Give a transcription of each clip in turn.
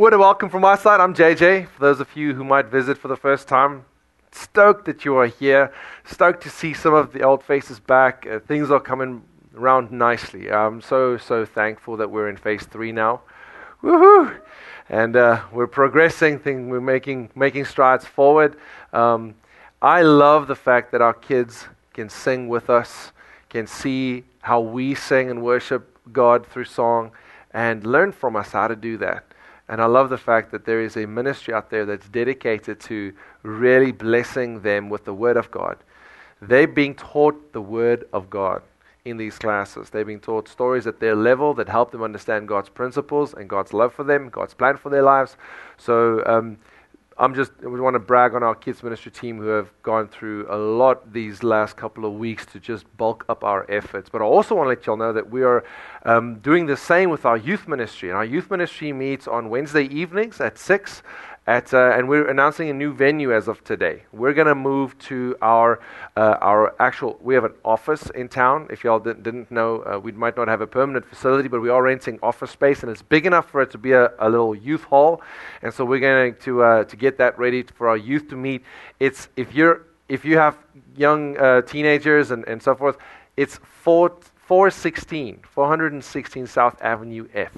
Word of welcome from my side. I'm JJ. For those of you who might visit for the first time, stoked that you are here. Stoked to see some of the old faces back. Uh, things are coming around nicely. I'm so, so thankful that we're in phase three now. Woohoo! And uh, we're progressing. Thing, we're making, making strides forward. Um, I love the fact that our kids can sing with us, can see how we sing and worship God through song, and learn from us how to do that. And I love the fact that there is a ministry out there that's dedicated to really blessing them with the Word of God. They're being taught the Word of God in these classes. They're being taught stories at their level that help them understand God's principles and God's love for them, God's plan for their lives. So um, I'm just, we want to brag on our kids ministry team who have gone through a lot these last couple of weeks to just bulk up our efforts. But I also want to let y'all know that we are um, doing the same with our youth ministry. And our youth ministry meets on Wednesday evenings at 6 at, uh, and we're announcing a new venue as of today. We're going to move to our uh, our actual. We have an office in town. If y'all didn't, didn't know, uh, we might not have a permanent facility, but we are renting office space, and it's big enough for it to be a, a little youth hall. And so we're going to uh, to get that ready for our youth to meet. It's if you're if you have young uh, teenagers and, and so forth, it's four, 416, 416 South Avenue F.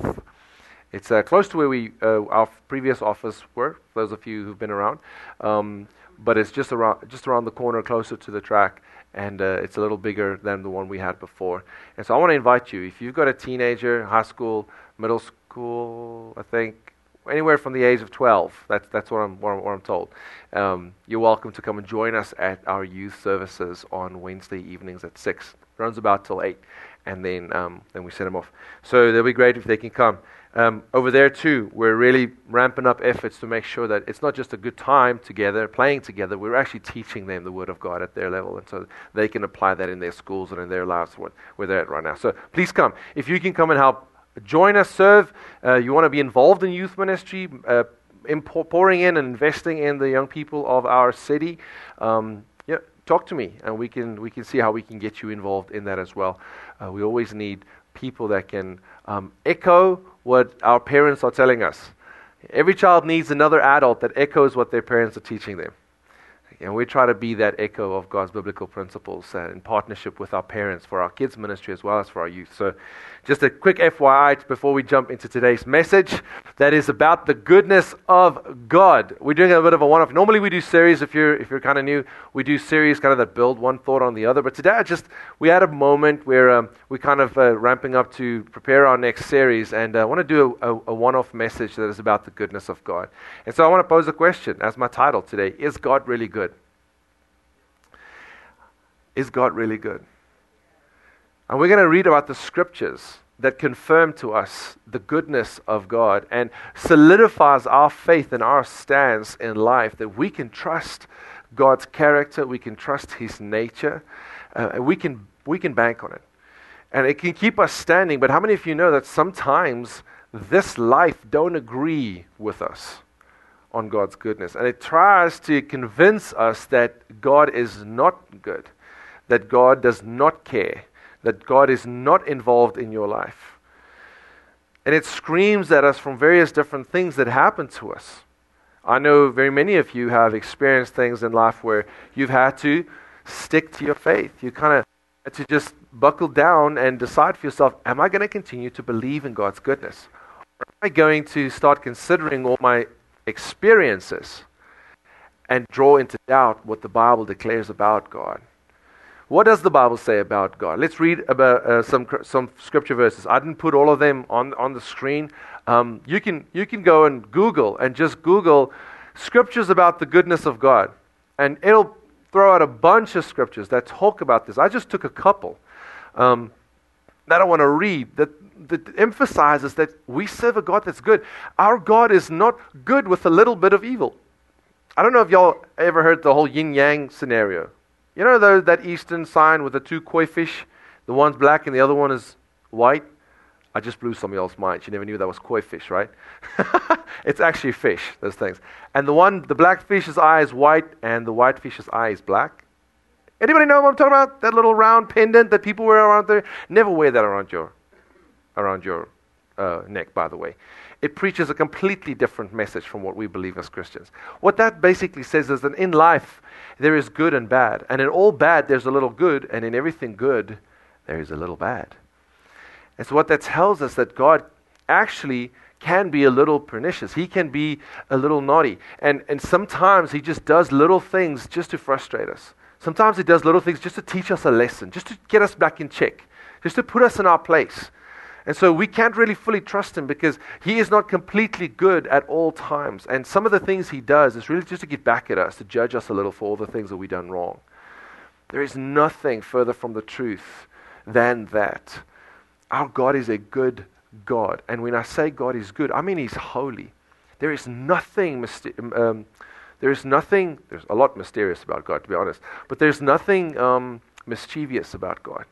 It's uh, close to where we uh, our previous office were. Those of you who've been around, um, but it's just around just around the corner, closer to the track, and uh, it's a little bigger than the one we had before. And so I want to invite you, if you've got a teenager, high school, middle school, I think anywhere from the age of 12. That's that's what I'm what I'm, what I'm told. Um, you're welcome to come and join us at our youth services on Wednesday evenings at six. Runs about till eight, and then um, then we send them off. So they'll be great if they can come. Um, over there, too, we're really ramping up efforts to make sure that it's not just a good time together, playing together, we're actually teaching them the Word of God at their level. And so they can apply that in their schools and in their lives where they're at right now. So please come. If you can come and help join us, serve, uh, you want to be involved in youth ministry, uh, pouring in and investing in the young people of our city, um, yeah, talk to me and we can, we can see how we can get you involved in that as well. Uh, we always need people that can um, echo what our parents are telling us. Every child needs another adult that echoes what their parents are teaching them. And we try to be that echo of God's biblical principles uh, in partnership with our parents for our kids' ministry as well as for our youth. So, just a quick FYI before we jump into today's message that is about the goodness of God. We're doing a bit of a one off. Normally, we do series, if you're, if you're kind of new, we do series kind of that build one thought on the other. But today, I just, we had a moment where um, we kind of uh, ramping up to prepare our next series. And uh, I want to do a, a, a one off message that is about the goodness of God. And so, I want to pose a question as my title today Is God really good? Is God really good? And we're going to read about the scriptures that confirm to us the goodness of God and solidifies our faith and our stance in life that we can trust God's character, we can trust His nature, uh, and we can, we can bank on it. And it can keep us standing, but how many of you know that sometimes this life don't agree with us on God's goodness? And it tries to convince us that God is not good, that God does not care that God is not involved in your life. And it screams at us from various different things that happen to us. I know very many of you have experienced things in life where you've had to stick to your faith. You kind of had to just buckle down and decide for yourself Am I going to continue to believe in God's goodness? Or am I going to start considering all my experiences and draw into doubt what the Bible declares about God? What does the Bible say about God? Let's read about uh, some some scripture verses. I didn't put all of them on on the screen. Um, you can you can go and Google and just Google scriptures about the goodness of God, and it'll throw out a bunch of scriptures that talk about this. I just took a couple um, that I want to read that that emphasizes that we serve a God that's good. Our God is not good with a little bit of evil. I don't know if y'all ever heard the whole yin yang scenario. You know the, that Eastern sign with the two koi fish? The one's black and the other one is white? I just blew somebody else's mind. She never knew that was koi fish, right? it's actually fish, those things. And the one, the black fish's eye is white and the white fish's eye is black. Anybody know what I'm talking about? That little round pendant that people wear around there? Never wear that around your, around your uh, neck, by the way. It preaches a completely different message from what we believe as Christians. What that basically says is that in life, there is good and bad. And in all bad, there's a little good. And in everything good, there is a little bad. And so, what that tells us that God actually can be a little pernicious. He can be a little naughty. And, and sometimes He just does little things just to frustrate us. Sometimes He does little things just to teach us a lesson, just to get us back in check, just to put us in our place. And so we can't really fully trust him because he is not completely good at all times. And some of the things he does is really just to get back at us, to judge us a little for all the things that we've done wrong. There is nothing further from the truth than that. Our God is a good God. And when I say God is good, I mean he's holy. There is nothing um, um, there is nothing there's a lot mysterious about God to be honest, but there's nothing um, mischievous about God.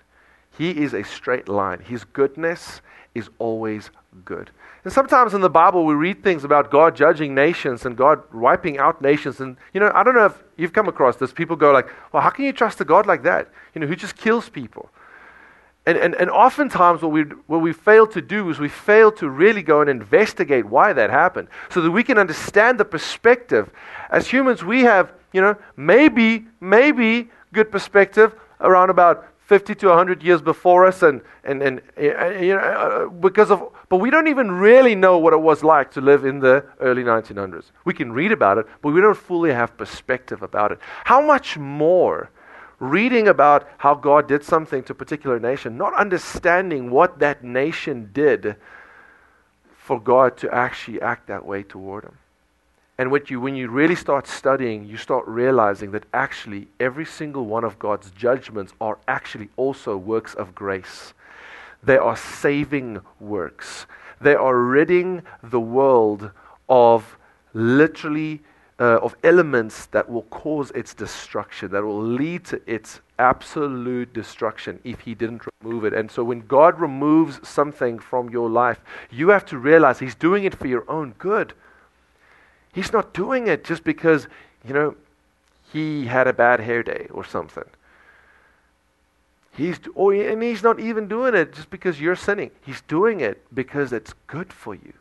He is a straight line. His goodness is always good. And sometimes in the Bible, we read things about God judging nations and God wiping out nations. And, you know, I don't know if you've come across this. People go like, well, how can you trust a God like that? You know, who just kills people? And, and, and oftentimes, what we, what we fail to do is we fail to really go and investigate why that happened so that we can understand the perspective. As humans, we have, you know, maybe, maybe good perspective around about 50 to 100 years before us and, and, and you know, uh, because of but we don't even really know what it was like to live in the early 1900s we can read about it but we don't fully have perspective about it. How much more reading about how god did something to a particular nation not understanding what that nation did for god to actually act that way toward them and what you, when you really start studying, you start realizing that actually every single one of God's judgments are actually also works of grace. They are saving works. They are ridding the world of literally uh, of elements that will cause its destruction, that will lead to its absolute destruction if He didn't remove it. And so when God removes something from your life, you have to realize He's doing it for your own good. He's not doing it just because, you know, he had a bad hair day or something. He's, or, and he's not even doing it just because you're sinning. He's doing it because it's good for you.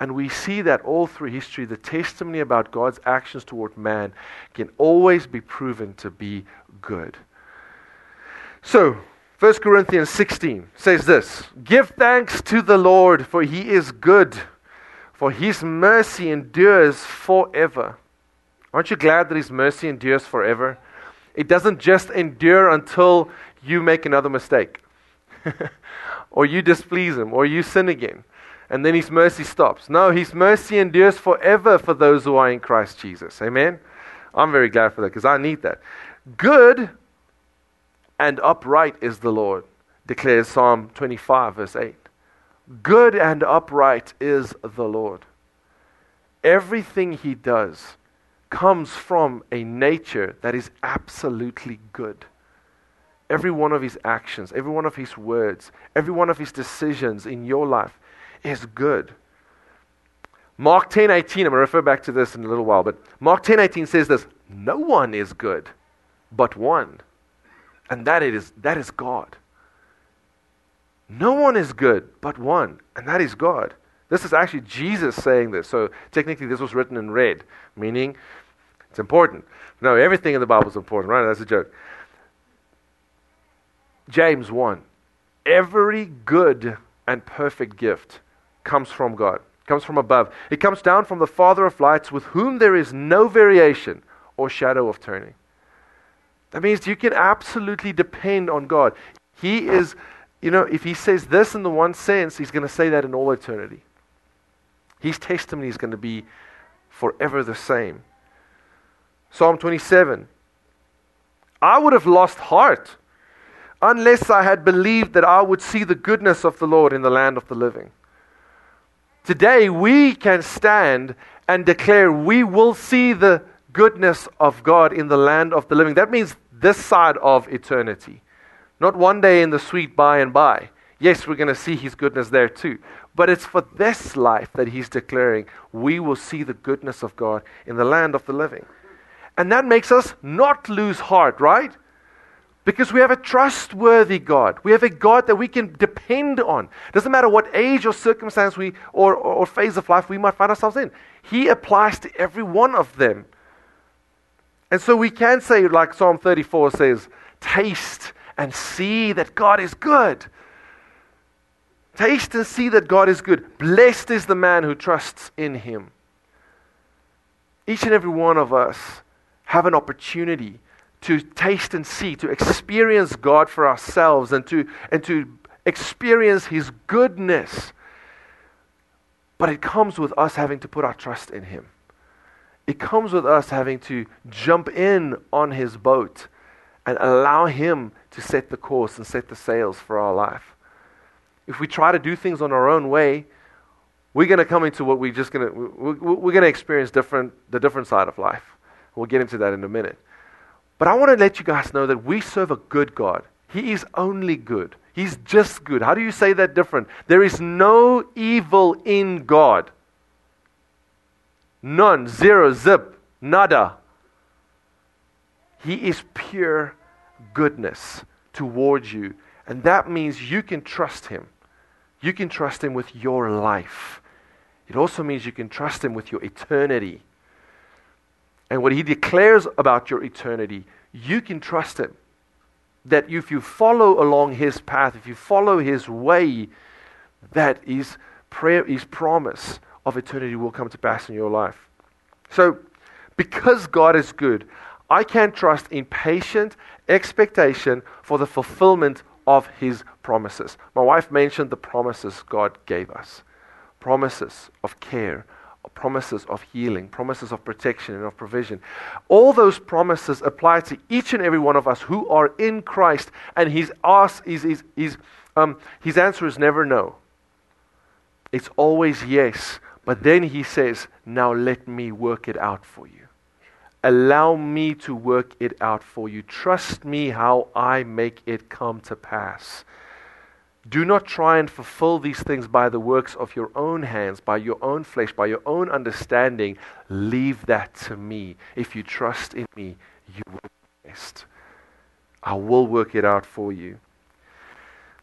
And we see that all through history, the testimony about God's actions toward man can always be proven to be good. So, 1 Corinthians 16 says this Give thanks to the Lord, for he is good for his mercy endures forever. Aren't you glad that his mercy endures forever? It doesn't just endure until you make another mistake, or you displease him, or you sin again, and then his mercy stops. No, his mercy endures forever for those who are in Christ Jesus. Amen? I'm very glad for that because I need that. Good and upright is the Lord, declares Psalm 25, verse 8. Good and upright is the Lord. Everything he does comes from a nature that is absolutely good. Every one of his actions, every one of his words, every one of his decisions in your life is good. Mark 10:18, I'm going to refer back to this in a little while, but Mark 10:18 says this, no one is good but one. And that is that is God. No one is good but one, and that is God. This is actually Jesus saying this. So technically, this was written in red, meaning it's important. No, everything in the Bible is important, right? That's a joke. James 1. Every good and perfect gift comes from God, comes from above. It comes down from the Father of lights, with whom there is no variation or shadow of turning. That means you can absolutely depend on God. He is you know, if he says this in the one sense, he's going to say that in all eternity. His testimony is going to be forever the same. Psalm 27 I would have lost heart unless I had believed that I would see the goodness of the Lord in the land of the living. Today, we can stand and declare we will see the goodness of God in the land of the living. That means this side of eternity. Not one day in the sweet by and by. Yes, we're going to see his goodness there too. But it's for this life that he's declaring we will see the goodness of God in the land of the living. And that makes us not lose heart, right? Because we have a trustworthy God. We have a God that we can depend on. Doesn't matter what age or circumstance we or, or, or phase of life we might find ourselves in. He applies to every one of them. And so we can say, like Psalm 34 says, taste and see that God is good. Taste and see that God is good. Blessed is the man who trusts in him. Each and every one of us have an opportunity to taste and see, to experience God for ourselves and to, and to experience His goodness. But it comes with us having to put our trust in Him. It comes with us having to jump in on His boat and allow Him to set the course and set the sails for our life. If we try to do things on our own way, we're going to come into what we're just going to, we're going to experience different, the different side of life. We'll get into that in a minute. But I want to let you guys know that we serve a good God. He is only good. He's just good. How do you say that different? There is no evil in God. None. Zero. Zip. Nada. He is pure goodness towards you. And that means you can trust Him. You can trust Him with your life. It also means you can trust Him with your eternity and what He declares about your eternity, you can trust Him. That if you follow along His path, if you follow His way, that His prayer, His promise of eternity will come to pass in your life. So, because God is good, I can trust in patient expectation for the fulfillment of His promises. My wife mentioned the promises God gave us promises of care, promises of healing, promises of protection and of provision. All those promises apply to each and every one of us who are in Christ, and his, ask, his, his, his, um, his answer is never no. It's always yes. But then he says, Now let me work it out for you. Allow me to work it out for you. Trust me how I make it come to pass. Do not try and fulfill these things by the works of your own hands, by your own flesh, by your own understanding. Leave that to me. If you trust in me, you will be blessed. I will work it out for you.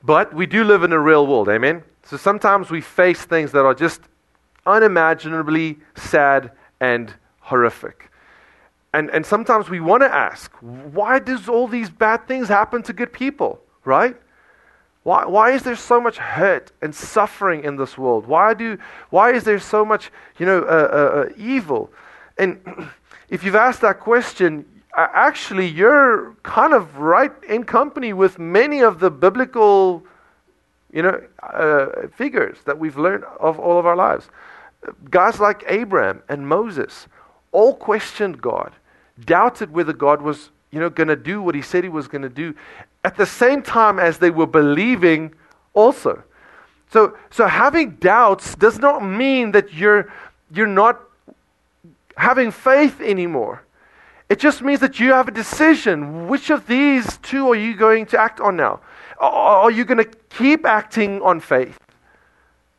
But we do live in a real world, amen? So sometimes we face things that are just unimaginably sad and horrific. And, and sometimes we want to ask, why does all these bad things happen to good people, right? Why, why is there so much hurt and suffering in this world? Why, do, why is there so much you know, uh, uh, uh evil? And if you've asked that question, actually, you're kind of right in company with many of the biblical you know, uh, figures that we've learned of all of our lives. Guys like Abraham and Moses all questioned God, doubted whether God was you know, going to do what he said he was going to do at the same time as they were believing also. So, so having doubts does not mean that you're, you're not having faith anymore. It just means that you have a decision. Which of these two are you going to act on now? Are you going to keep acting on faith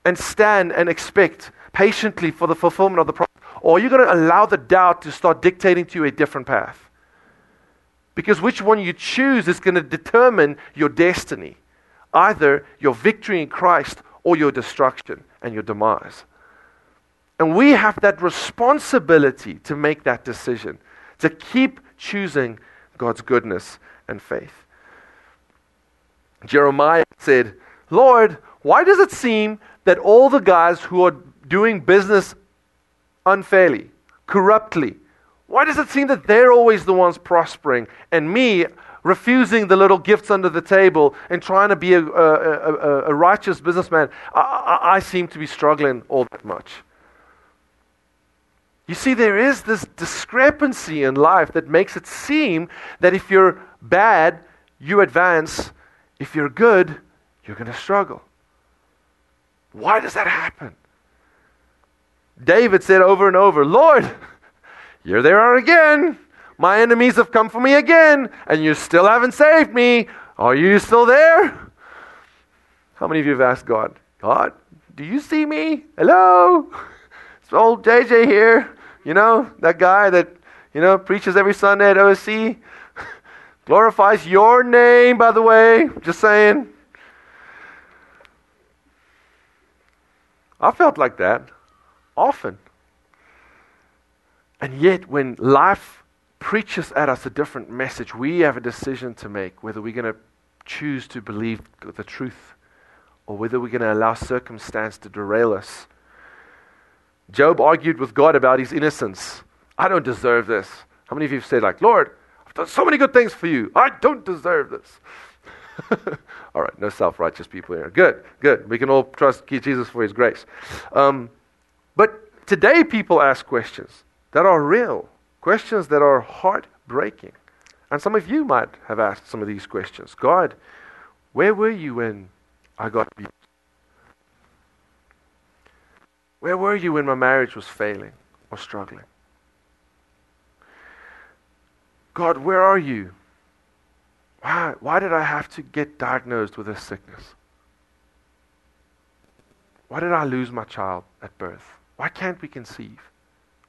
and stand and expect patiently for the fulfillment of the promise? Or are you going to allow the doubt to start dictating to you a different path? Because which one you choose is going to determine your destiny either your victory in Christ or your destruction and your demise. And we have that responsibility to make that decision, to keep choosing God's goodness and faith. Jeremiah said, Lord, why does it seem that all the guys who are doing business unfairly, corruptly, why does it seem that they're always the ones prospering and me refusing the little gifts under the table and trying to be a, a, a, a righteous businessman? I, I, I seem to be struggling all that much. You see, there is this discrepancy in life that makes it seem that if you're bad, you advance. If you're good, you're going to struggle. Why does that happen? David said over and over, Lord, here they are again. My enemies have come for me again, and you still haven't saved me. Are you still there? How many of you have asked God, God, do you see me? Hello? It's old JJ here. You know, that guy that, you know, preaches every Sunday at OSC. Glorifies your name, by the way. Just saying. I felt like that often. And yet, when life preaches at us a different message, we have a decision to make whether we're going to choose to believe the truth or whether we're going to allow circumstance to derail us. Job argued with God about his innocence. I don't deserve this. How many of you have said, like, Lord, I've done so many good things for you. I don't deserve this. all right, no self righteous people here. Good, good. We can all trust Jesus for his grace. Um, but today, people ask questions that are real, questions that are heartbreaking. And some of you might have asked some of these questions God, where were you when I got abused? Where were you when my marriage was failing or struggling? God, where are you? Why, why did I have to get diagnosed with this sickness? Why did I lose my child at birth? Why can't we conceive?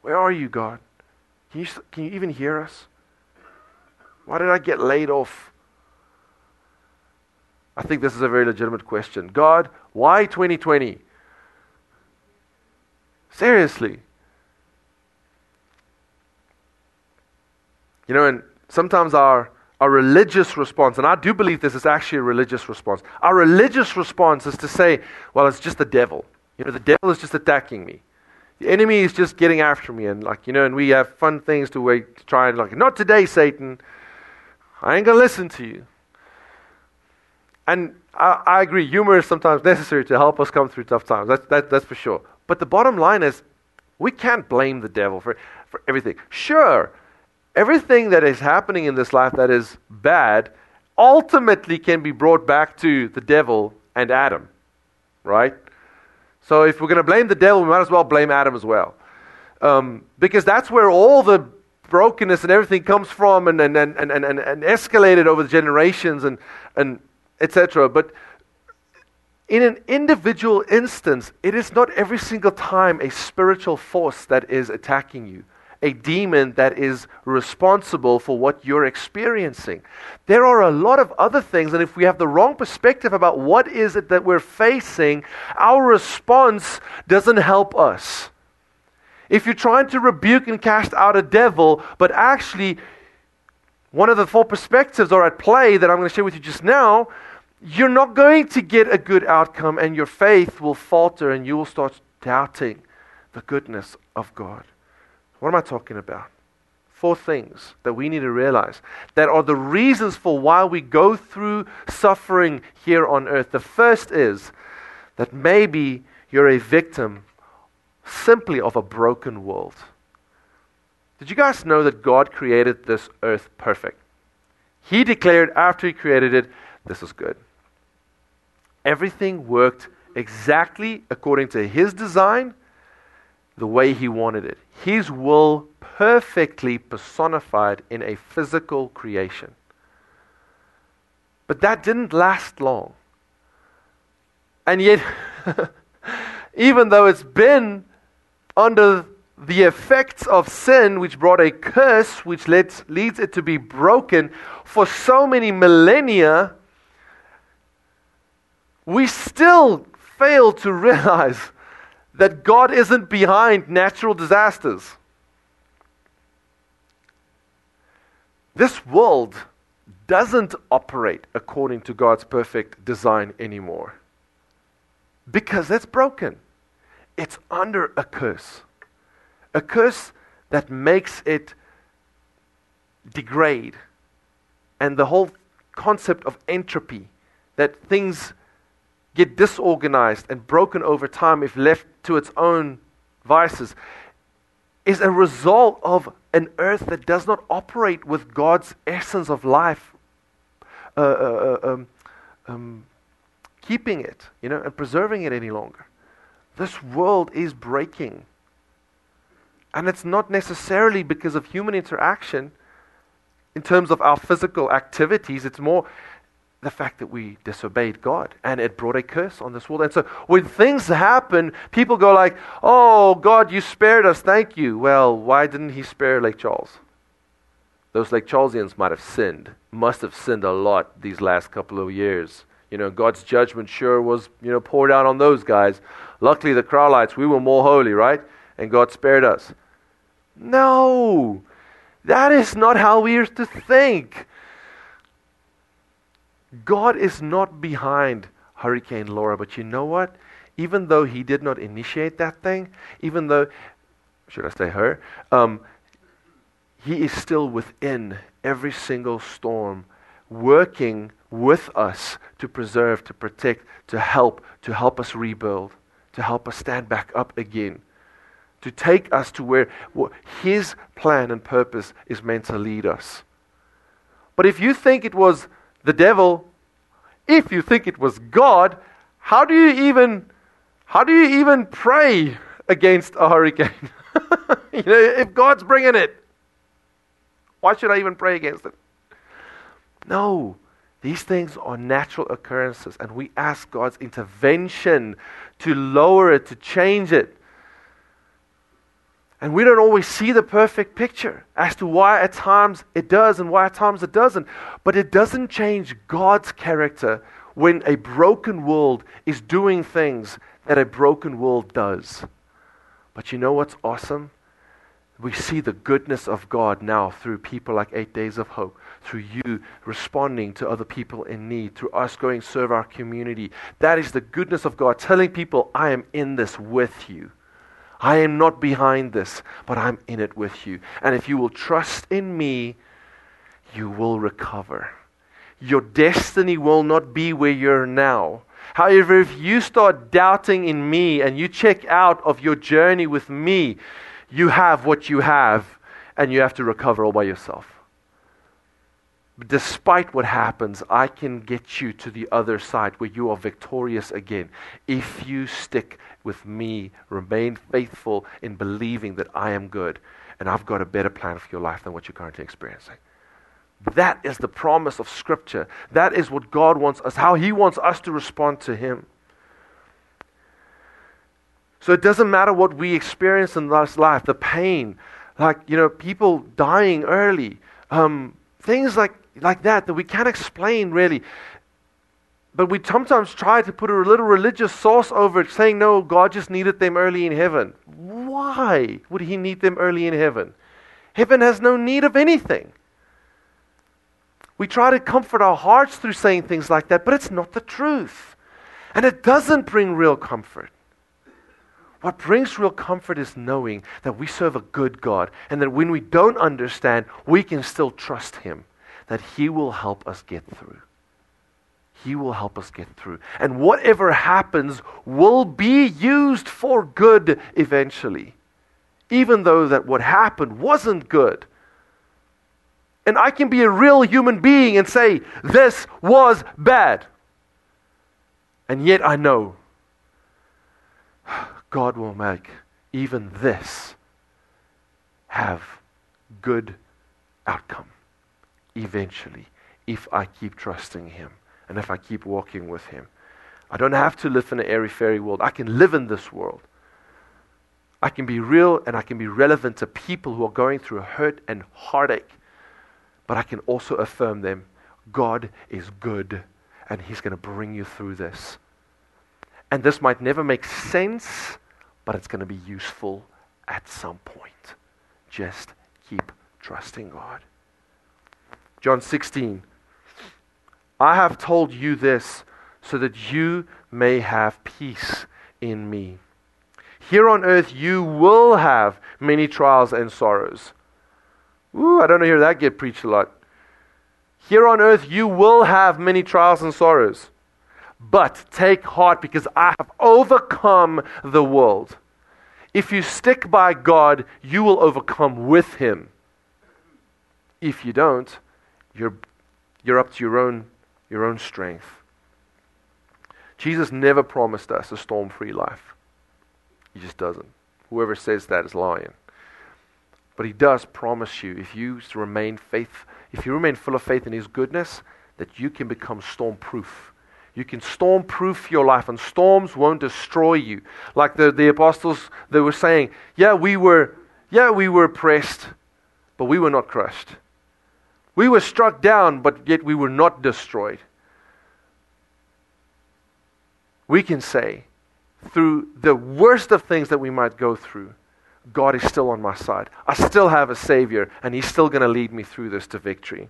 Where are you, God? Can you, can you even hear us? Why did I get laid off? I think this is a very legitimate question. God, why 2020? Seriously. You know, and sometimes our, our religious response, and I do believe this is actually a religious response, our religious response is to say, well, it's just the devil. You know, the devil is just attacking me. The enemy is just getting after me. And, like, you know, and we have fun things to, wait, to try and, like, not today, Satan. I ain't to listen to you. And I, I, agree, humor is sometimes necessary to help us come through tough times. That's, that, that's for sure. But the bottom line is, we can't blame the devil for, for everything. Sure, everything that is happening in this life that is bad ultimately can be brought back to the devil and Adam, right? So if we're going to blame the devil, we might as well blame Adam as well. Um, because that's where all the brokenness and everything comes from and, and, and, and, and, and escalated over the generations and, and etc. But in an individual instance, it is not every single time a spiritual force that is attacking you, a demon that is responsible for what you're experiencing. There are a lot of other things, and if we have the wrong perspective about what is it that we're facing, our response doesn't help us. If you're trying to rebuke and cast out a devil, but actually one of the four perspectives are at play that I'm going to share with you just now, you're not going to get a good outcome and your faith will falter and you will start doubting the goodness of God. What am I talking about? Four things that we need to realize that are the reasons for why we go through suffering here on earth. The first is that maybe you're a victim simply of a broken world. Did you guys know that God created this earth perfect? He declared after He created it, this is good. Everything worked exactly according to His design, the way He wanted it. His will perfectly personified in a physical creation. But that didn't last long. And yet, even though it's been under the effects of sin, which brought a curse, which leads, leads it to be broken, for so many millennia, we still fail to realize that God isn't behind natural disasters. This world doesn't operate according to God's perfect design anymore because it's broken it's under a curse. A curse that makes it degrade. And the whole concept of entropy, that things get disorganized and broken over time if left to its own vices, is a result of an earth that does not operate with God's essence of life, uh, uh, uh um, um, keeping it, you know, and preserving it any longer. This world is breaking. And it's not necessarily because of human interaction in terms of our physical activities. It's more the fact that we disobeyed God and it brought a curse on this world. And so when things happen, people go like, "Oh, God, you spared us. Thank you." Well, why didn't he spare Lake Charles? Those Lake Charlesians might have sinned must have sinned a lot these last couple of years. You know, God's judgment sure was, you know, poured out on those guys. Luckily, the Crowlites, we were more holy, right? And God spared us. No, that is not how we are to think. God is not behind Hurricane Laura, but you know what? Even though He did not initiate that thing, even though, should I say her? Um, he is still within every single storm, working with us to preserve, to protect, to help, to help us rebuild, to help us stand back up again, to take us to where His plan and purpose is meant to lead us. But if you think it was the devil, if you think it was God, how do you even how do you even pray against a hurricane? you know, if God's bringing it, why should I even pray against it? No. These things are natural occurrences, and we ask God's intervention to lower it, to change it. And we don't always see the perfect picture as to why at times it does and why at times it doesn't. But it doesn't change God's character when a broken world is doing things that a broken world does. But you know what's awesome? we see the goodness of God now through people like Eight Days of Hope, through you responding to other people in need, through us going serve our community. That is the goodness of God, telling people, I am in this with you. I am not behind this, but I'm in it with you. And if you will trust in me, you will recover. Your destiny will not be where you're now. However, if you start doubting in me and you check out of your journey with me, you have what you have, and you have to recover all by yourself. Despite what happens, I can get you to the other side where you are victorious again. If you stick with me, remain faithful in believing that I am good and I've got a better plan for your life than what you're currently experiencing. That is the promise of Scripture. That is what God wants us, how He wants us to respond to Him. So it doesn't matter what we experience in this life, the pain, like, you know, people dying early, um, things like, like that that we can't explain really. But we sometimes try to put a little religious sauce over it, saying, no, God just needed them early in heaven. Why would He need them early in heaven? Heaven has no need of anything. We try to comfort our hearts through saying things like that, but it's not the truth. And it doesn't bring real comfort. What brings real comfort is knowing that we serve a good God and that when we don't understand, we can still trust Him, that He will help us get through. He will help us get through. And whatever happens will be used for good eventually, even though that what happened wasn't good. And I can be a real human being and say, this was bad. And yet I know God will make even this have good outcome eventually if I keep trusting Him and if I keep walking with Him. I don't have to live in an airy fairy world. I can live in this world. I can be real and I can be relevant to people who are going through hurt and heartache. But I can also affirm them God is good and He's going to bring you through this. And this might never make sense but it's going to be useful at some point. Just keep trusting God. John 16. I have told you this so that you may have peace in me. Here on earth, you will have many trials and sorrows. Ooh, I don't hear that get preached a lot. Here on earth, you will have many trials and sorrows. But take heart because I have overcome the world. If you stick by God, you will overcome with Him. If you don't, you're, you're up to your own, your own strength. Jesus never promised us a storm free life. He just doesn't. Whoever says that is lying. But He does promise you, if you remain faith, if you remain full of faith in His goodness, that you can become storm proof you can storm proof your life, and storms won't destroy you. Like the, the apostles, they were saying, Yeah, we were, yeah, we were pressed, but we were not crushed. We were struck down, but yet we were not destroyed. We can say, through the worst of things that we might go through, God is still on my side. I still have a Savior, and He's still going to lead me through this to victory.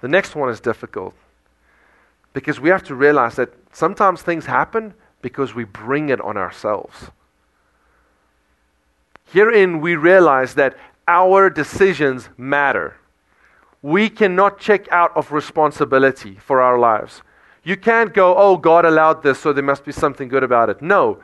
The next one is difficult because we have to realize that sometimes things happen because we bring it on ourselves. Herein, we realize that our decisions matter. We cannot check out of responsibility for our lives. You can't go, oh, God allowed this, so there must be something good about it. No.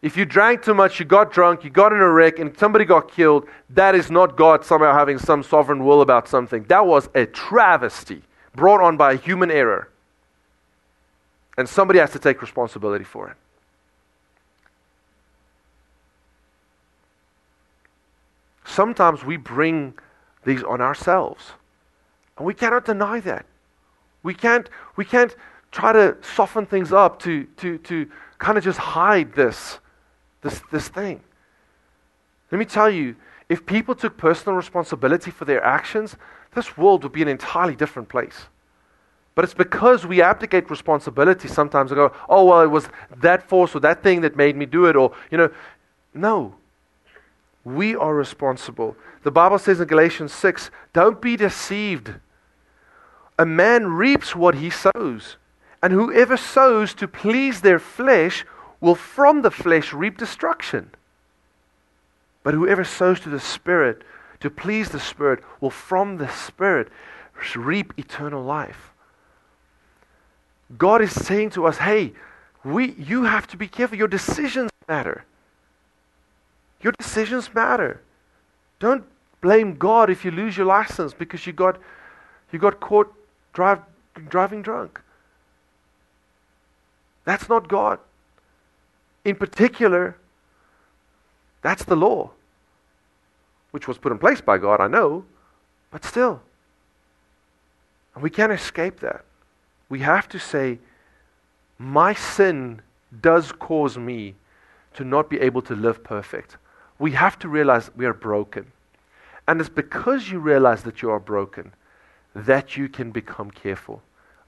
If you drank too much, you got drunk, you got in a wreck, and somebody got killed, that is not God somehow having some sovereign will about something. That was a travesty brought on by human error. And somebody has to take responsibility for it. Sometimes we bring these on ourselves. And we cannot deny that. We can't, we can't try to soften things up to, to, to kind of just hide this, this, this thing. Let me tell you, if people took personal responsibility for their actions, this world would be an entirely different place. But it's because we abdicate responsibility sometimes and go, oh, well, it was that force or that thing that made me do it, or, you know, no. We are responsible. The Bible says in Galatians 6 don't be deceived. A man reaps what he sows, and whoever sows to please their flesh will from the flesh reap destruction. But whoever sows to the Spirit, to please the Spirit, will from the Spirit reap eternal life. God is saying to us, hey, we, you have to be careful. Your decisions matter. Your decisions matter. Don't blame God if you lose your license because you got, you got caught drive, driving drunk. That's not God. In particular, that's the law, which was put in place by God, I know, but still. And we can't escape that. We have to say, my sin does cause me to not be able to live perfect we have to realize we are broken. And it's because you realize that you are broken that you can become careful,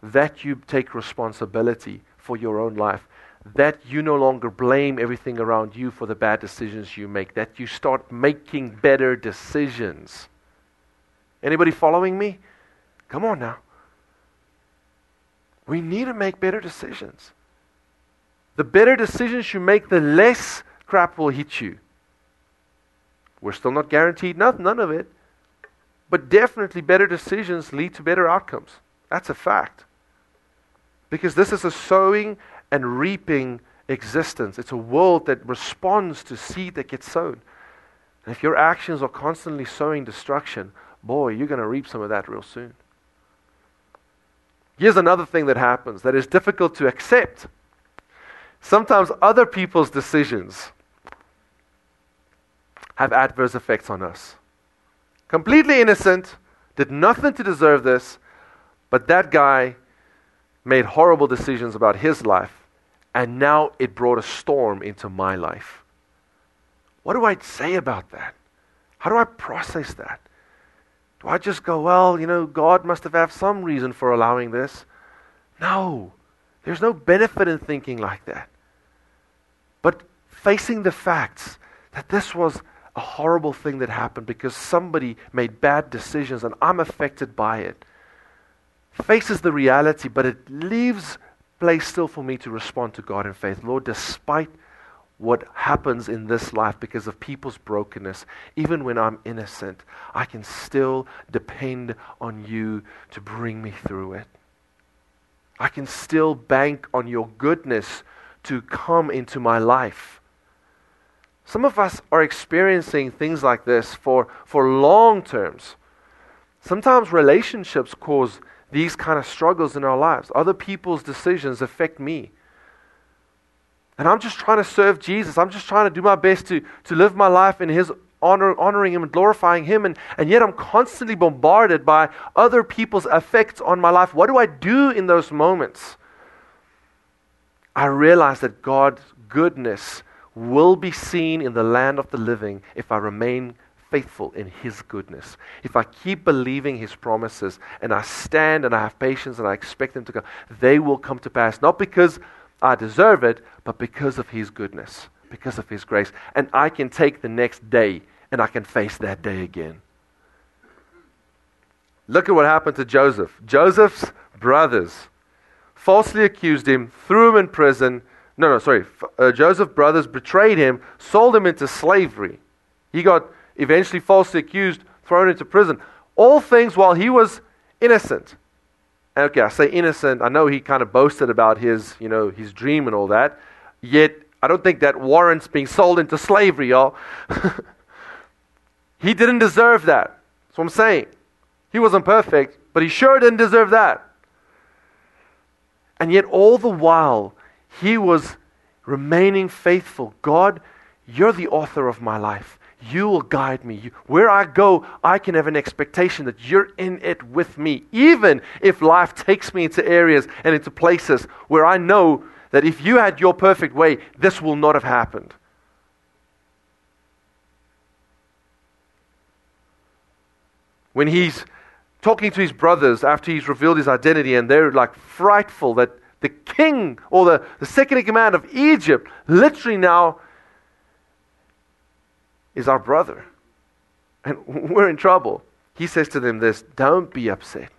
that you take responsibility for your own life, that you no longer blame everything around you for the bad decisions you make, that you start making better decisions. Anybody following me? Come on now. We need to make better decisions. The better decisions you make, the less crap will hit you. We're still not guaranteed none, none of it. But definitely better decisions lead to better outcomes. That's a fact. Because this is a sowing and reaping existence. It's a world that responds to seed that gets sown. And if your actions are constantly sowing destruction, boy, you're going to reap some of that real soon. Here's another thing that happens that is difficult to accept. Sometimes other people's decisions have adverse effects on us. Completely innocent, did nothing to deserve this, but that guy made horrible decisions about his life, and now it brought a storm into my life. What do I say about that? How do I process that? Do I just go, well, you know, God must have had some reason for allowing this? No, there's no benefit in thinking like that. But facing the facts that this was a horrible thing that happened because somebody made bad decisions and I'm affected by it. Faces the reality, but it leaves place still for me to respond to God in faith. Lord, despite what happens in this life because of people's brokenness, even when I'm innocent, I can still depend on you to bring me through it. I can still bank on your goodness to come into my life. Some of us are experiencing things like this for, for long terms. Sometimes relationships cause these kind of struggles in our lives. Other people's decisions affect me. And I'm just trying to serve Jesus. I'm just trying to do my best to, to live my life in His honor, honoring Him and glorifying Him. And, and yet I'm constantly bombarded by other people's effects on my life. What do I do in those moments? I realize that God's goodness will be seen in the land of the living if I remain faithful in His goodness, if I keep believing His promises and I stand and I have patience and I expect them to come, they will come to pass. Not because I deserve it, but because of His goodness, because of His grace. And I can take the next day and I can face that day again. Look at what happened to Joseph. Joseph's brothers falsely accused him, threw him in prison. No, no, sorry. Uh, Joseph's brothers betrayed him, sold him into slavery. He got eventually falsely accused, thrown into prison. All things while he was innocent. Okay, I say innocent. I know he kind of boasted about his, you know, his dream and all that. Yet, I don't think that warrants being sold into slavery, y'all. he didn't deserve that. That's what I'm saying. He wasn't perfect, but he sure didn't deserve that. And yet, all the while, he was remaining faithful. God, you're the author of my life. You will guide me. where I go, I can have an expectation that you're in it with me, even if life takes me into areas and into places where I know that if you had your perfect way, this will not have happened. When he's talking to his brothers after he's revealed his identity, and they're like frightful that the king or the, the second in command of Egypt literally now is our brother. And we're in trouble. He says to them this Don't be upset.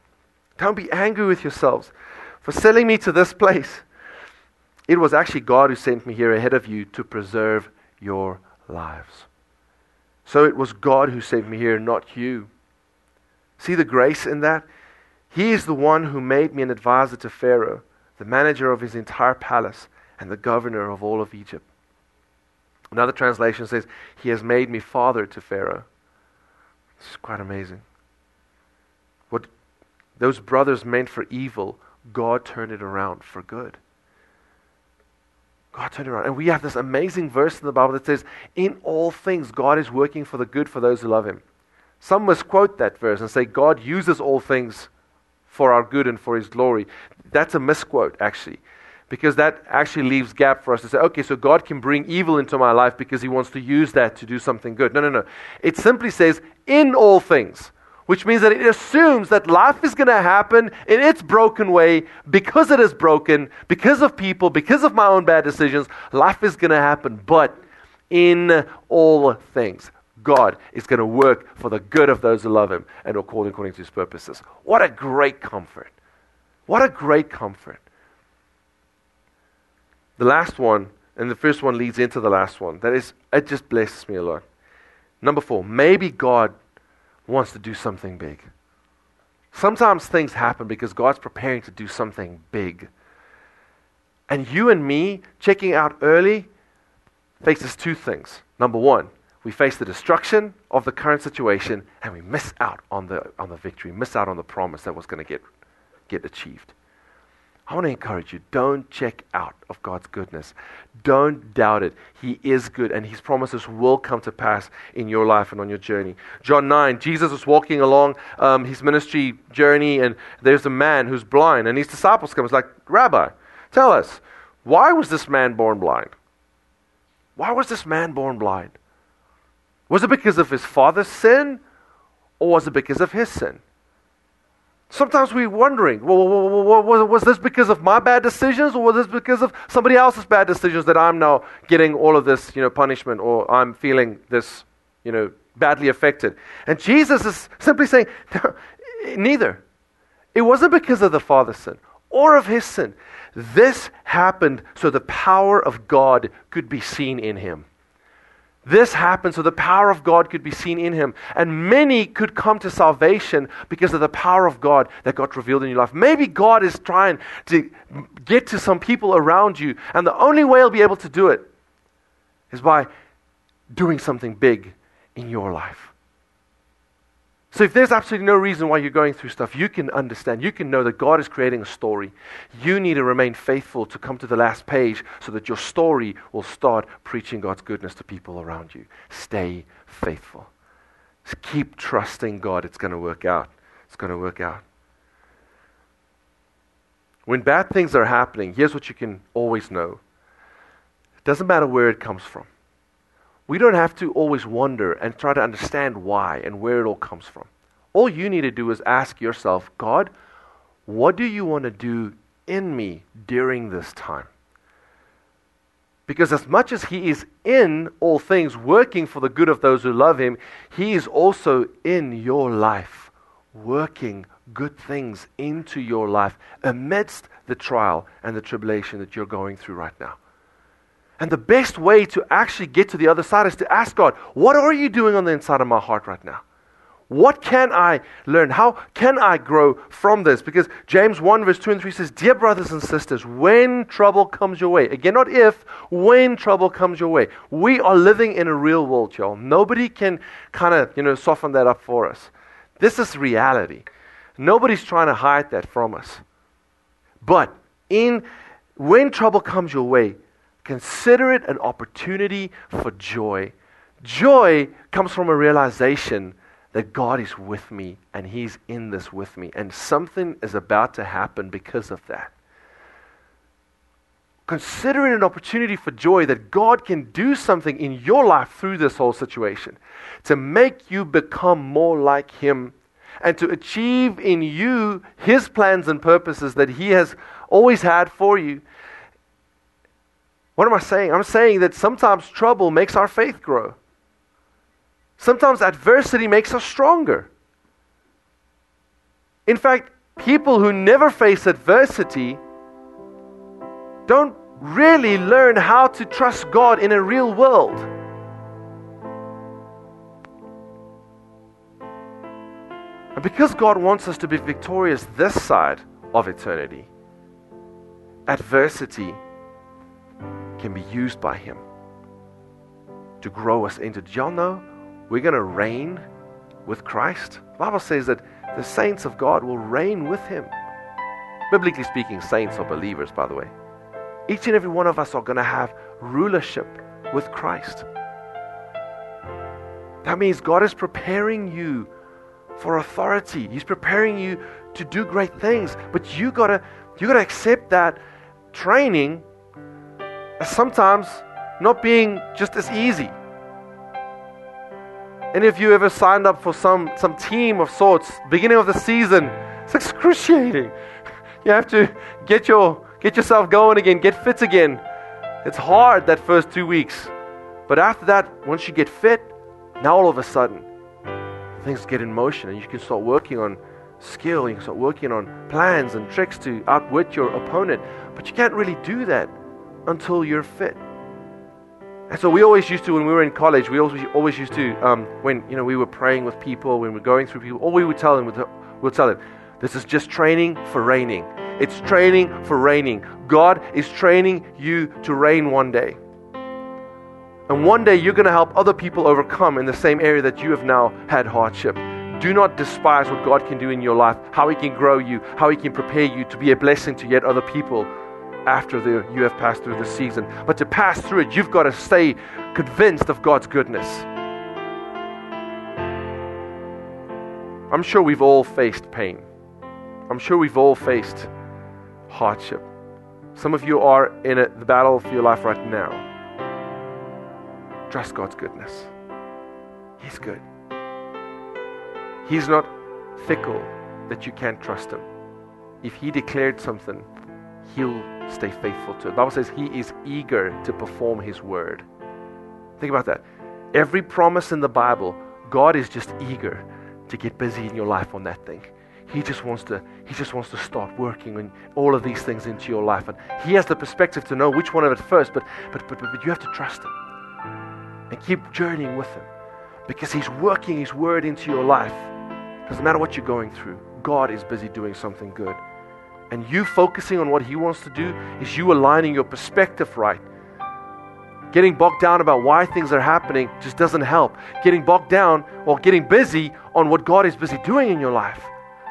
Don't be angry with yourselves for selling me to this place. It was actually God who sent me here ahead of you to preserve your lives. So it was God who sent me here, not you. See the grace in that? He is the one who made me an advisor to Pharaoh, the manager of his entire palace, and the governor of all of Egypt. Another translation says, He has made me father to Pharaoh. This is quite amazing. What those brothers meant for evil, God turned it around for good. God turned it around. And we have this amazing verse in the Bible that says, In all things, God is working for the good for those who love Him. Some misquote that verse and say God uses all things for our good and for his glory. That's a misquote, actually, because that actually leaves gap for us to say, okay, so God can bring evil into my life because he wants to use that to do something good. No, no, no. It simply says, in all things, which means that it assumes that life is going to happen in its broken way because it is broken, because of people, because of my own bad decisions. Life is going to happen, but in all things. God is going to work for the good of those who love Him and are called according to His purposes. What a great comfort! What a great comfort. The last one, and the first one leads into the last one. That is, it just blesses me a lot. Number four, maybe God wants to do something big. Sometimes things happen because God's preparing to do something big. And you and me checking out early faces two things. Number one, we face the destruction of the current situation and we miss out on the, on the victory, miss out on the promise that was going to get, get achieved. I want to encourage you don't check out of God's goodness. Don't doubt it. He is good, and His promises will come to pass in your life and on your journey. John 9, Jesus was walking along um, his ministry journey, and there's a man who's blind, and his disciples come. It's like, Rabbi, tell us, why was this man born blind? Why was this man born blind? Was it because of his father's sin or was it because of his sin? Sometimes we're wondering, well, was this because of my bad decisions or was this because of somebody else's bad decisions that I'm now getting all of this, you know, punishment or I'm feeling this, you know, badly affected? And Jesus is simply saying, no, neither. It wasn't because of the father's sin or of his sin. This happened so the power of God could be seen in him. This happened so the power of God could be seen in him. And many could come to salvation because of the power of God that got revealed in your life. Maybe God is trying to get to some people around you, and the only way he'll be able to do it is by doing something big in your life. So if there's absolutely no reason why you're going through stuff, you can understand. You can know that God is creating a story. You need to remain faithful to come to the last page so that your story will start preaching God's goodness to people around you. Stay faithful. Just keep trusting God. It's going to work out. It's going to work out. When bad things are happening, here's what you can always know. It doesn't matter where it comes from. We don't have to always wonder and try to understand why and where it all comes from. All you need to do is ask yourself, God, what do you want to do in me during this time? Because as much as He is in all things, working for the good of those who love Him, He is also in your life, working good things into your life amidst the trial and the tribulation that you're going through right now. And the best way to actually get to the other side is to ask God, What are you doing on the inside of my heart right now? What can I learn? How can I grow from this? Because James 1, verse 2 and 3 says, Dear brothers and sisters, when trouble comes your way, again, not if, when trouble comes your way, we are living in a real world, y'all. Nobody can kind of, you know, soften that up for us. This is reality. Nobody's trying to hide that from us. But in when trouble comes your way, consider it an opportunity for joy. Joy comes from a realization that God is with me and He's in this with me. And something is about to happen because of that. Consider it an opportunity for joy that God can do something in your life through this whole situation to make you become more like Him and to achieve in you His plans and purposes that He has always had for you. What am I saying? I'm saying that sometimes trouble makes our faith grow. Sometimes adversity makes us stronger. In fact, people who never face adversity don't really learn how to trust God in a real world. And because God wants us to be victorious this side of eternity, adversity can be used by Him to grow us into. Do y'all know we're going to reign with Christ. The Bible says that the saints of God will reign with him. Biblically speaking, saints are believers, by the way. Each and every one of us are going to have rulership with Christ. That means God is preparing you for authority. He's preparing you to do great things. But you gotta you gotta accept that training sometimes not being just as easy. Any of you ever signed up for some, some team of sorts, beginning of the season? It's excruciating. You have to get, your, get yourself going again, get fit again. It's hard that first two weeks. But after that, once you get fit, now all of a sudden, things get in motion and you can start working on skill, you can start working on plans and tricks to outwit your opponent. But you can't really do that until you're fit. And so we always used to, when we were in college, we always, always used to, um, when you know we were praying with people, when we were going through people, all we would tell them, we'll tell them, this is just training for reigning. It's training for reigning. God is training you to reign one day. And one day you're going to help other people overcome in the same area that you have now had hardship. Do not despise what God can do in your life, how He can grow you, how He can prepare you to be a blessing to yet other people after the, you have passed through the season. But to pass through it, you've got to stay convinced of God's goodness. I'm sure we've all faced pain. I'm sure we've all faced hardship. Some of you are in a, the battle for your life right now. Trust God's goodness. He's good. He's not fickle that you can't trust Him. If He declared something, He'll stay faithful to it. The Bible says he is eager to perform his word. Think about that. Every promise in the Bible, God is just eager to get busy in your life on that thing. He just wants to he just wants to start working on all of these things into your life. And he has the perspective to know which one of it first, but but but, but, but you have to trust him. And keep journeying with him. Because he's working his word into your life. Doesn't matter what you're going through. God is busy doing something good. And you focusing on what He wants to do is you aligning your perspective right. Getting bogged down about why things are happening just doesn't help. Getting bogged down or getting busy on what God is busy doing in your life.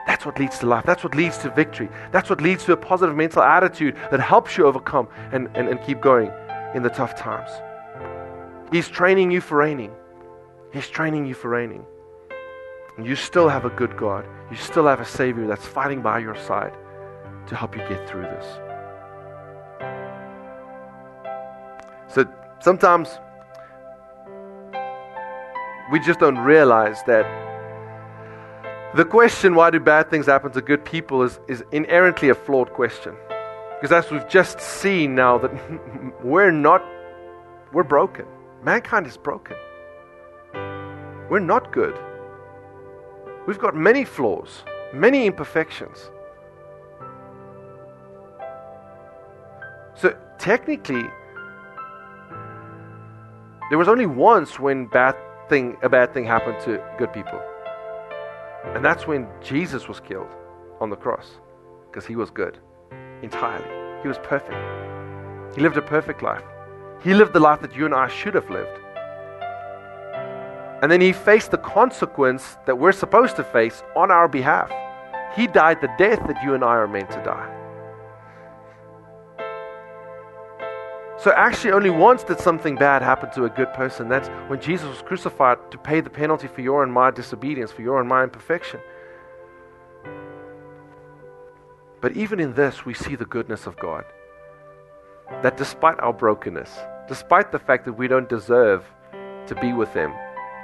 That's what leads to life. That's what leads to victory. That's what leads to a positive mental attitude that helps you overcome and, and, and keep going in the tough times. He's training you for reigning. He's training you for reigning. And you still have a good God. You still have a Savior that's fighting by your side to help you get through this. So sometimes we just don't realize that the question, why do bad things happen to good people, is, is inherently a flawed question. Because as we've just seen now, that we're not, we're broken. Mankind is broken. We're not good. We've got many flaws, many imperfections. So technically, there was only once when bad thing, a bad thing happened to good people. And that's when Jesus was killed on the cross because he was good entirely. He was perfect. He lived a perfect life. He lived the life that you and I should have lived. And then he faced the consequence that we're supposed to face on our behalf. He died the death that you and I are meant to die. So, actually, only once did something bad happen to a good person. That's when Jesus was crucified to pay the penalty for your and my disobedience, for your and my imperfection. But even in this, we see the goodness of God. That despite our brokenness, despite the fact that we don't deserve to be with Him,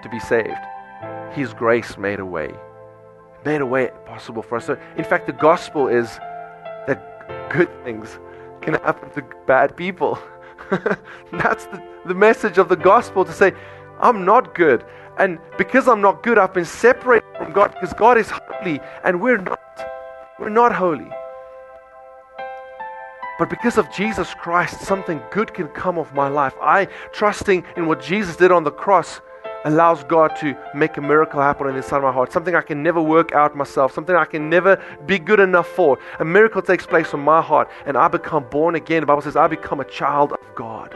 to be saved, His grace made a way. Made a way possible for us. So, in fact, the gospel is that good things can happen to bad people. That's the, the message of the gospel to say, I'm not good. And because I'm not good, I've been separated from God because God is holy and we're not. We're not holy. But because of Jesus Christ, something good can come of my life. I, trusting in what Jesus did on the cross, allows God to make a miracle happen inside my heart. Something I can never work out myself, something I can never be good enough for. A miracle takes place in my heart, and I become born again. The Bible says, I become a child of God.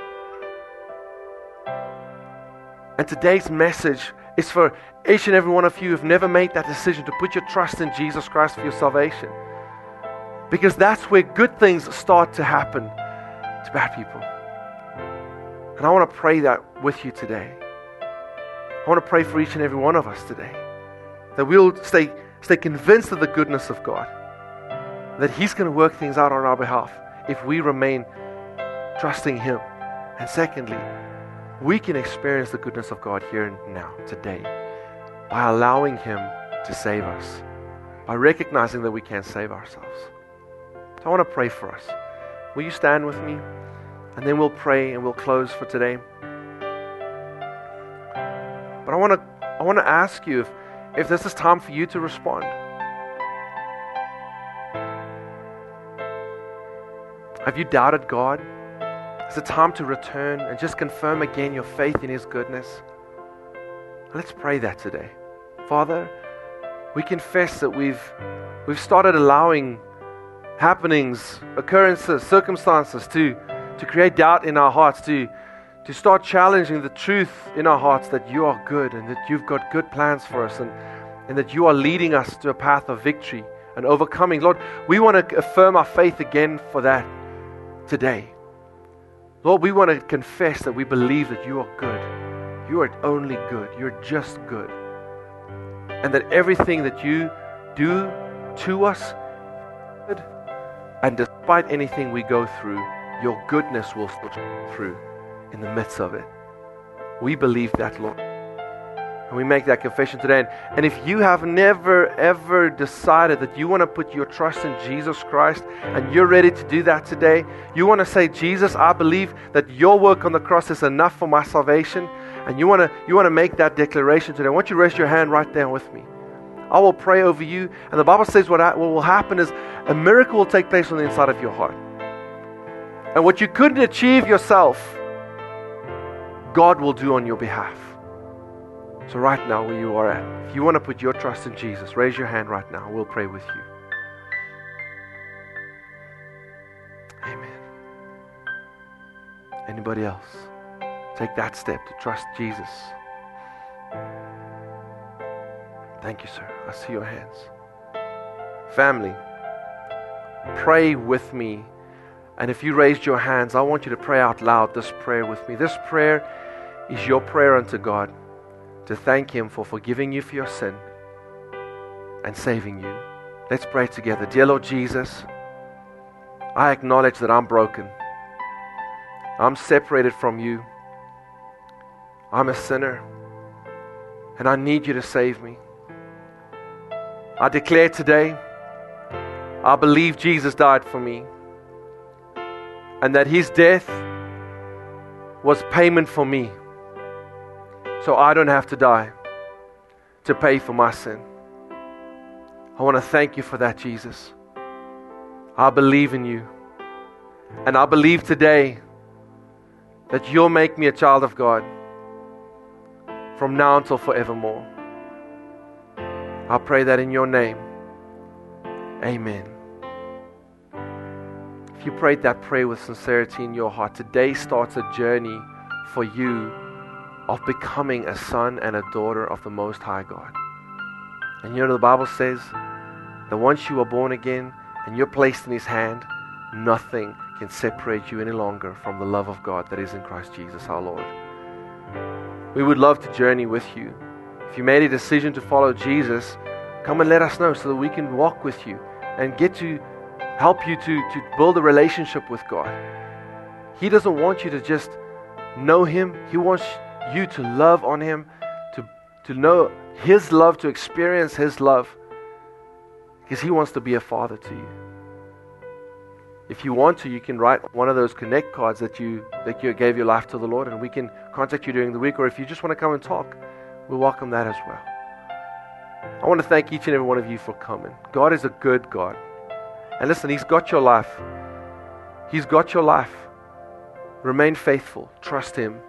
And today's message is for each and every one of you who've never made that decision to put your trust in Jesus Christ for your salvation. Because that's where good things start to happen to bad people. And I want to pray that with you today. I want to pray for each and every one of us today that we'll stay, stay convinced of the goodness of God, that He's going to work things out on our behalf if we remain trusting Him. And secondly, we can experience the goodness of God here and now, today, by allowing Him to save us, by recognizing that we can't save ourselves. So I want to pray for us. Will you stand with me? And then we'll pray and we'll close for today. But I want to I want to ask you if, if this is time for you to respond. Have you doubted God? Is it time to return and just confirm again your faith in His goodness? Let's pray that today. Father, we confess that we've, we've started allowing happenings, occurrences, circumstances to, to create doubt in our hearts, to, to start challenging the truth in our hearts that you are good and that you've got good plans for us and, and that you are leading us to a path of victory and overcoming. Lord, we want to affirm our faith again for that today. Lord, we want to confess that we believe that you are good. You are only good. You're just good. And that everything that you do to us. And despite anything we go through, your goodness will still through in the midst of it. We believe that, Lord. And we make that confession today. And, if you have never, ever decided that you want to put your trust in Jesus Christ and you're ready to do that today, you want to say, Jesus, I believe that your work on the cross is enough for my salvation, and you want to, you want to make that declaration today, I want you to raise your hand right there with me. I will pray over you. And the Bible says what, what will happen is a miracle will take place on the inside of your heart. And what you couldn't achieve yourself, God will do on your behalf. So, right now, where you are at, if you want to put your trust in Jesus, raise your hand right now. We'll pray with you. Amen. Anybody else? Take that step to trust Jesus. Thank you, sir. I see your hands. Family, pray with me. And if you raised your hands, I want you to pray out loud this prayer with me. This prayer is your prayer unto God to thank Him for forgiving you for your sin and saving you. Let's pray together. Dear Lord Jesus, I acknowledge that I'm broken. I'm separated from you. I'm a sinner. and I need you to save me. I declare today, I believe Jesus died for me and that his death was payment for me. So I don't have to die to pay for my sin. I want to thank you for that, Jesus. I believe in you. And I believe today that you'll make me a child of God from now until forevermore. I pray that in your name. Amen. If you prayed that prayer with sincerity in your heart, today starts a journey for you of becoming a son and a daughter of the Most High God. And you know, the Bible says that once you are born again and you're placed in His hand, nothing can separate you any longer from the love of God that is in Christ Jesus our Lord. We would love to journey with you. If you made a decision to follow Jesus, come and let us know so that we can walk with you and get to help you to, to build a relationship with God. He doesn't want you to just know Him, He wants you to love on Him, to, to know His love, to experience His love, because He wants to be a father to you. If you want to, you can write one of those connect cards that you that you gave your life to the Lord, and we can contact you during the week. Or if you just want to come and talk, we welcome that as well. I want to thank each and every one of you for coming. God is a good God, and listen, He's got your life. He's got your life. Remain faithful. Trust Him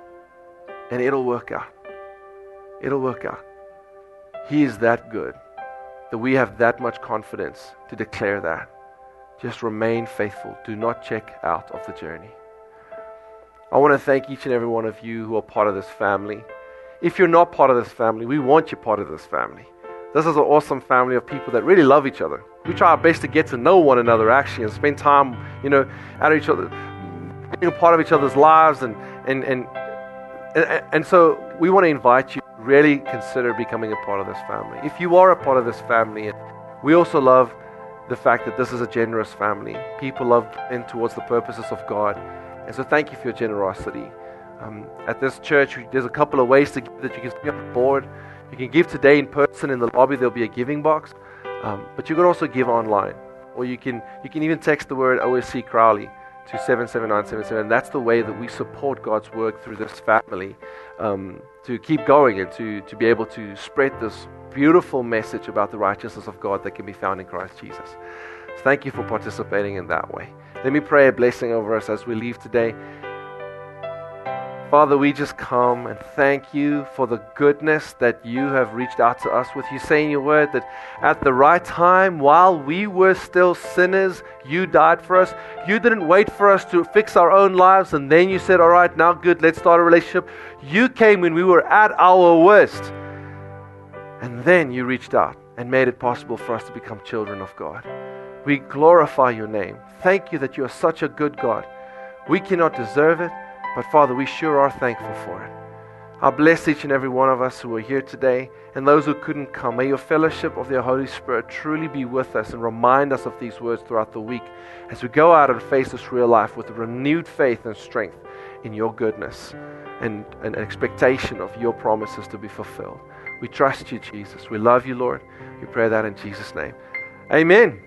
and it'll work out. It'll work out. He is that good that we have that much confidence to declare that. Just remain faithful. Do not check out of the journey. I want to thank each and every one of you who are part of this family. If you're not part of this family, we want you part of this family. This is an awesome family of people that really love each other. We try our best to get to know one another actually and spend time, you know, out of each other, being a part of each other's lives and, and, and and, and so we want to invite you really consider becoming a part of this family. If you are a part of this family, we also love the fact that this is a generous family. People love in towards the purposes of God. And so thank you for your generosity. Um, at this church, there's a couple of ways to give that you can see on the board. You can give today in person in the lobby. There'll be a giving box, um, but you can also give online, or you can you can even text the word OSC Crowley to 77977. That's the way that we support God's work through this family um, to keep going and to, to be able to spread this beautiful message about the righteousness of God that can be found in Christ Jesus. Thank you for participating in that way. Let me pray a blessing over us as we leave today. Father, we just come and thank you for the goodness that you have reached out to us with. You say in your word that at the right time, while we were still sinners, you died for us. You didn't wait for us to fix our own lives and then you said, All right, now good, let's start a relationship. You came when we were at our worst. And then you reached out and made it possible for us to become children of God. We glorify your name. Thank you that you are such a good God. We cannot deserve it. But Father, we sure are thankful for it. I bless each and every one of us who are here today and those who couldn't come. May your fellowship of the Holy Spirit truly be with us and remind us of these words throughout the week as we go out and face this real life with renewed faith and strength in your goodness and an expectation of your promises to be fulfilled. We trust you, Jesus. We love you, Lord. We pray that in Jesus' name. Amen.